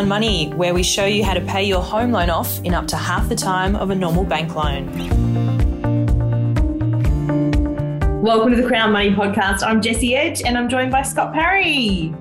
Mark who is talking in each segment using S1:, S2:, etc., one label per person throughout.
S1: Crown Money, where we show you how to pay your home loan off in up to half the time of a normal bank loan. Welcome to the Crown Money podcast. I'm Jesse Edge and I'm joined by Scott Parry.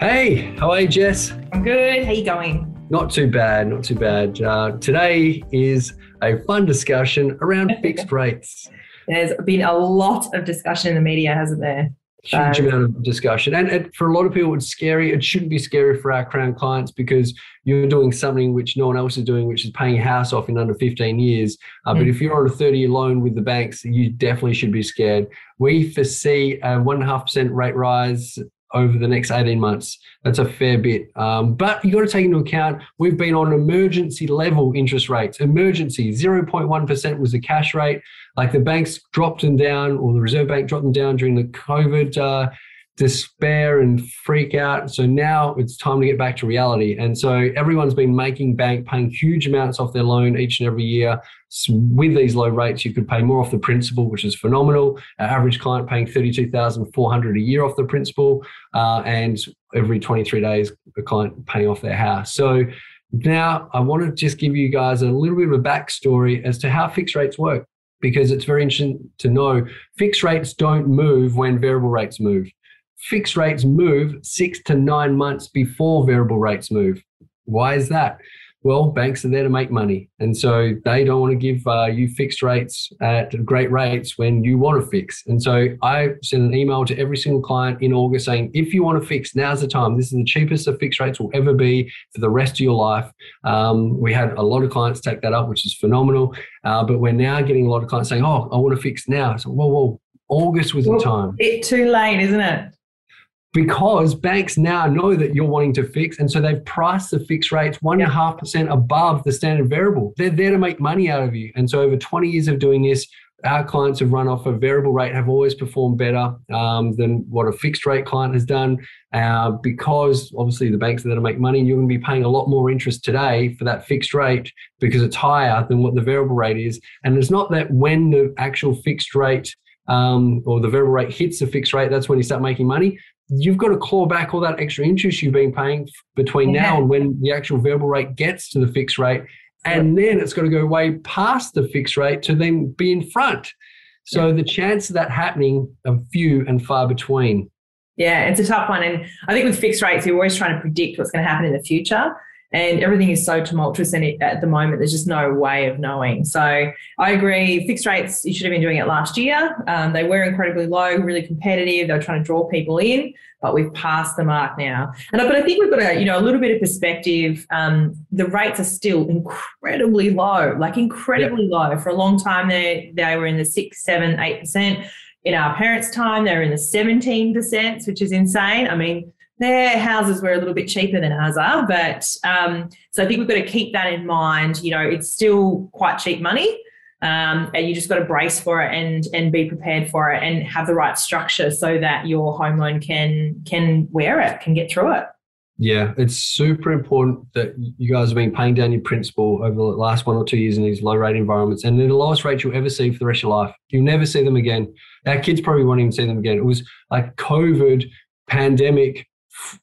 S2: Hey, how are you, Jess?
S1: I'm good. How are you going?
S2: Not too bad, not too bad. Uh, today is a fun discussion around fixed rates.
S1: There's been a lot of discussion in the media, hasn't there?
S2: Huge um, amount of discussion. And, and, for a lot of people, it's scary. It shouldn't be scary for our Crown clients because you're doing something which no one else is doing, which is paying a house off in under 15 years. Uh, mm. But if you're on a 30 year loan with the banks, you definitely should be scared. We foresee a 1.5% rate rise over the next 18 months. That's a fair bit. Um, but you've got to take into account we've been on emergency level interest rates. Emergency 0.1% was the cash rate. Like the banks dropped them down, or the Reserve Bank dropped them down during the COVID uh, despair and freak out. So now it's time to get back to reality. And so everyone's been making bank, paying huge amounts off their loan each and every year. With these low rates, you could pay more off the principal, which is phenomenal. Our average client paying thirty-two thousand four hundred a year off the principal, uh, and every twenty-three days, a client paying off their house. So now I want to just give you guys a little bit of a backstory as to how fixed rates work because it's very interesting to know fixed rates don't move when variable rates move fixed rates move six to nine months before variable rates move. Why is that? Well, banks are there to make money. And so they don't want to give uh, you fixed rates at great rates when you want to fix. And so I sent an email to every single client in August saying, if you want to fix, now's the time. This is the cheapest the fixed rates will ever be for the rest of your life. Um, we had a lot of clients take that up, which is phenomenal. Uh, but we're now getting a lot of clients saying, oh, I want to fix now. So, whoa, whoa, August was well, the time.
S1: It's too late, isn't it?
S2: Because banks now know that you're wanting to fix. And so they've priced the fixed rates one and a half percent above the standard variable. They're there to make money out of you. And so over 20 years of doing this, our clients have run off a variable rate have always performed better um, than what a fixed rate client has done uh, because obviously the banks are there to make money and you're going to be paying a lot more interest today for that fixed rate because it's higher than what the variable rate is and it's not that when the actual fixed rate um, or the variable rate hits the fixed rate that's when you start making money you've got to claw back all that extra interest you've been paying between yeah. now and when the actual variable rate gets to the fixed rate. And then it's got to go way past the fixed rate to then be in front. So yeah. the chance of that happening are few and far between.
S1: Yeah, it's a tough one. And I think with fixed rates, you're always trying to predict what's going to happen in the future and everything is so tumultuous and at the moment there's just no way of knowing. So i agree fixed rates you should have been doing it last year. Um, they were incredibly low really competitive. They were trying to draw people in but we've passed the mark now. And but i think we've got a you know a little bit of perspective. Um, the rates are still incredibly low like incredibly low. For a long time they they were in the six seven eight percent. In our parents time they were in the 17% which is insane. I mean their houses were a little bit cheaper than ours are, but um, so I think we've got to keep that in mind. You know, it's still quite cheap money, um, and you just got to brace for it and and be prepared for it and have the right structure so that your home loan can can wear it, can get through it.
S2: Yeah, it's super important that you guys have been paying down your principal over the last one or two years in these low rate environments. And they're the lowest rates you'll ever see for the rest of your life. You'll never see them again. Our kids probably won't even see them again. It was like COVID, pandemic,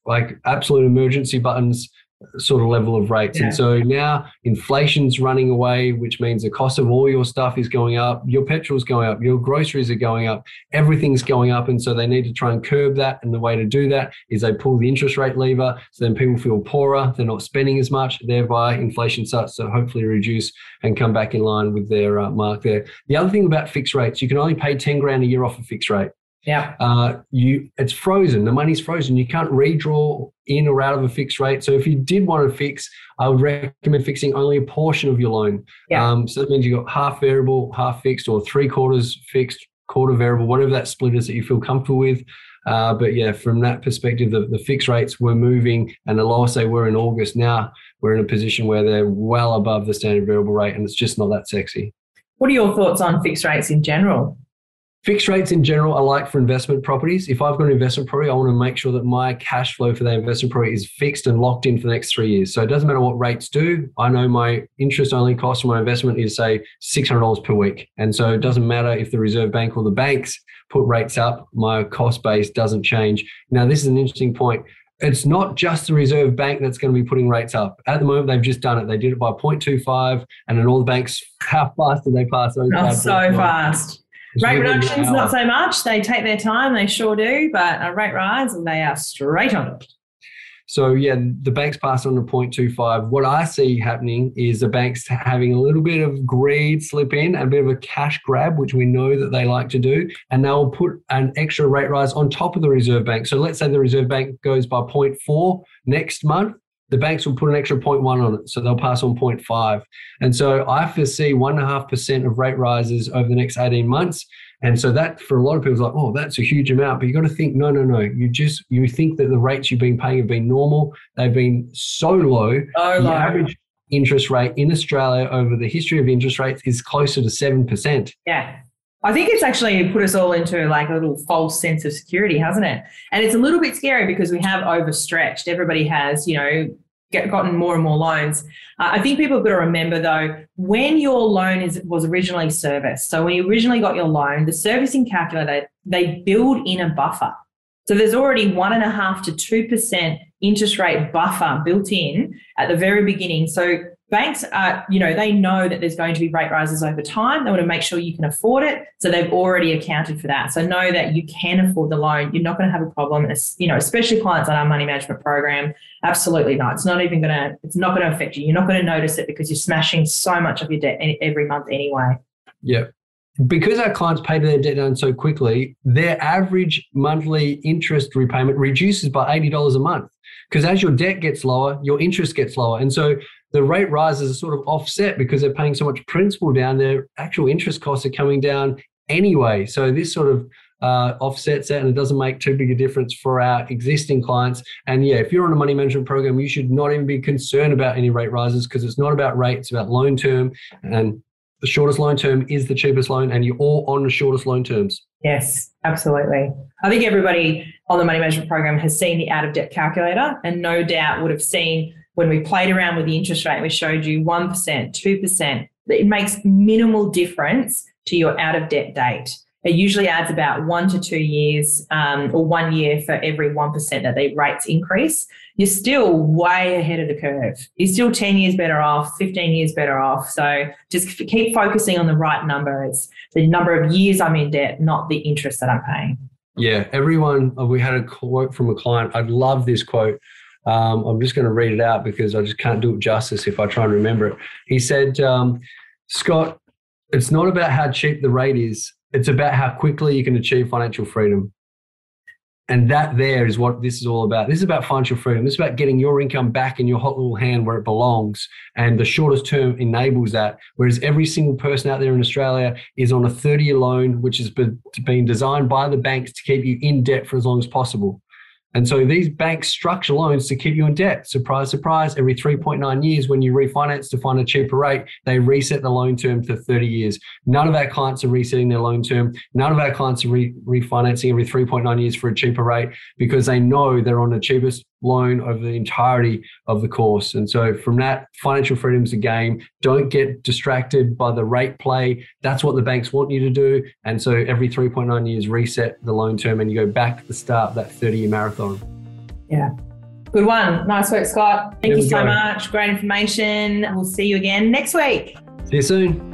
S2: like absolute emergency buttons sort of level of rates. Yeah. And so now inflation's running away, which means the cost of all your stuff is going up, your petrol's going up, your groceries are going up, everything's going up. And so they need to try and curb that. And the way to do that is they pull the interest rate lever. So then people feel poorer, they're not spending as much, thereby inflation starts to hopefully reduce and come back in line with their uh, mark there. The other thing about fixed rates, you can only pay 10 grand a year off a fixed rate.
S1: Yeah.
S2: Uh, you it's frozen. The money's frozen. You can't redraw in or out of a fixed rate. So if you did want to fix, I would recommend fixing only a portion of your loan. Yeah. Um, so that means you've got half variable, half fixed, or three quarters fixed, quarter variable, whatever that split is that you feel comfortable with. Uh, but yeah, from that perspective, the, the fixed rates were moving, and the lowest they were in August. Now we're in a position where they're well above the standard variable rate, and it's just not that sexy.
S1: What are your thoughts on fixed rates in general?
S2: Fixed rates in general, are like for investment properties. If I've got an investment property, I want to make sure that my cash flow for that investment property is fixed and locked in for the next three years. So it doesn't matter what rates do. I know my interest only cost for my investment is, say, $600 per week. And so it doesn't matter if the Reserve Bank or the banks put rates up, my cost base doesn't change. Now, this is an interesting point it's not just the Reserve Bank that's going to be putting rates up. At the moment, they've just done it. They did it by 0.25, and then all the banks, how fast did they pass those?
S1: Oh, so fast. Rate reductions, not so much. They take their time, they sure do, but a rate rise, and they are straight on it.
S2: So yeah, the banks passed on to 0.25. What I see happening is the banks having a little bit of greed slip in, a bit of a cash grab, which we know that they like to do, and they'll put an extra rate rise on top of the Reserve Bank. So let's say the Reserve Bank goes by 0.4 next month the banks will put an extra 0.1 on it. So they'll pass on 0.5. And so I foresee 1.5% of rate rises over the next 18 months. And so that for a lot of people is like, oh, that's a huge amount. But you've got to think, no, no, no. You just you think that the rates you've been paying have been normal. They've been so low.
S1: Oh, the
S2: low. average interest rate in Australia over the history of interest rates is closer to seven percent.
S1: Yeah. I think it's actually put us all into like a little false sense of security, hasn't it? And it's a little bit scary because we have overstretched. Everybody has, you know, get, gotten more and more loans. Uh, I think people have got to remember though, when your loan is was originally serviced, so when you originally got your loan, the servicing calculator, they build in a buffer. So there's already one and a half to two percent interest rate buffer built in at the very beginning. So banks are, you know, they know that there's going to be rate rises over time. They want to make sure you can afford it. So they've already accounted for that. So know that you can afford the loan. You're not going to have a problem. You know, especially clients on our money management program. Absolutely not. It's not even going to, it's not going to affect you. You're not going to notice it because you're smashing so much of your debt every month anyway.
S2: Yeah. Because our clients pay their debt down so quickly, their average monthly interest repayment reduces by $80 a month. Because as your debt gets lower, your interest gets lower. And so the rate rises are sort of offset because they're paying so much principal down, their actual interest costs are coming down anyway. So this sort of uh, offsets that and it doesn't make too big a difference for our existing clients. And yeah, if you're on a money management program, you should not even be concerned about any rate rises because it's not about rate, it's about loan term. And the shortest loan term is the cheapest loan, and you're all on the shortest loan terms.
S1: Yes, absolutely. I think everybody on the money management program has seen the out of debt calculator and no doubt would have seen when we played around with the interest rate, we showed you 1%, 2%. It makes minimal difference to your out of debt date. It usually adds about one to two years um, or one year for every 1% that the rates increase. You're still way ahead of the curve. You're still 10 years better off, 15 years better off. So just keep focusing on the right number. It's the number of years I'm in debt, not the interest that I'm paying.
S2: Yeah, everyone, we had a quote from a client. I love this quote. Um, I'm just going to read it out because I just can't do it justice if I try and remember it. He said, um, Scott, it's not about how cheap the rate is, it's about how quickly you can achieve financial freedom. And that there is what this is all about. This is about financial freedom. This is about getting your income back in your hot little hand where it belongs. And the shortest term enables that. Whereas every single person out there in Australia is on a 30 year loan, which has been designed by the banks to keep you in debt for as long as possible. And so these banks structure loans to keep you in debt. Surprise, surprise. Every 3.9 years, when you refinance to find a cheaper rate, they reset the loan term to 30 years. None of our clients are resetting their loan term. None of our clients are re- refinancing every 3.9 years for a cheaper rate because they know they're on the cheapest loan over the entirety of the course. And so from that, financial freedom is a game. Don't get distracted by the rate play. That's what the banks want you to do. And so every 3.9 years, reset the loan term and you go back to the start of that 30 year marathon.
S1: Yeah. Good one. Nice work, Scott. Thank there you so go. much. Great information. We'll see you again next week.
S2: See you soon.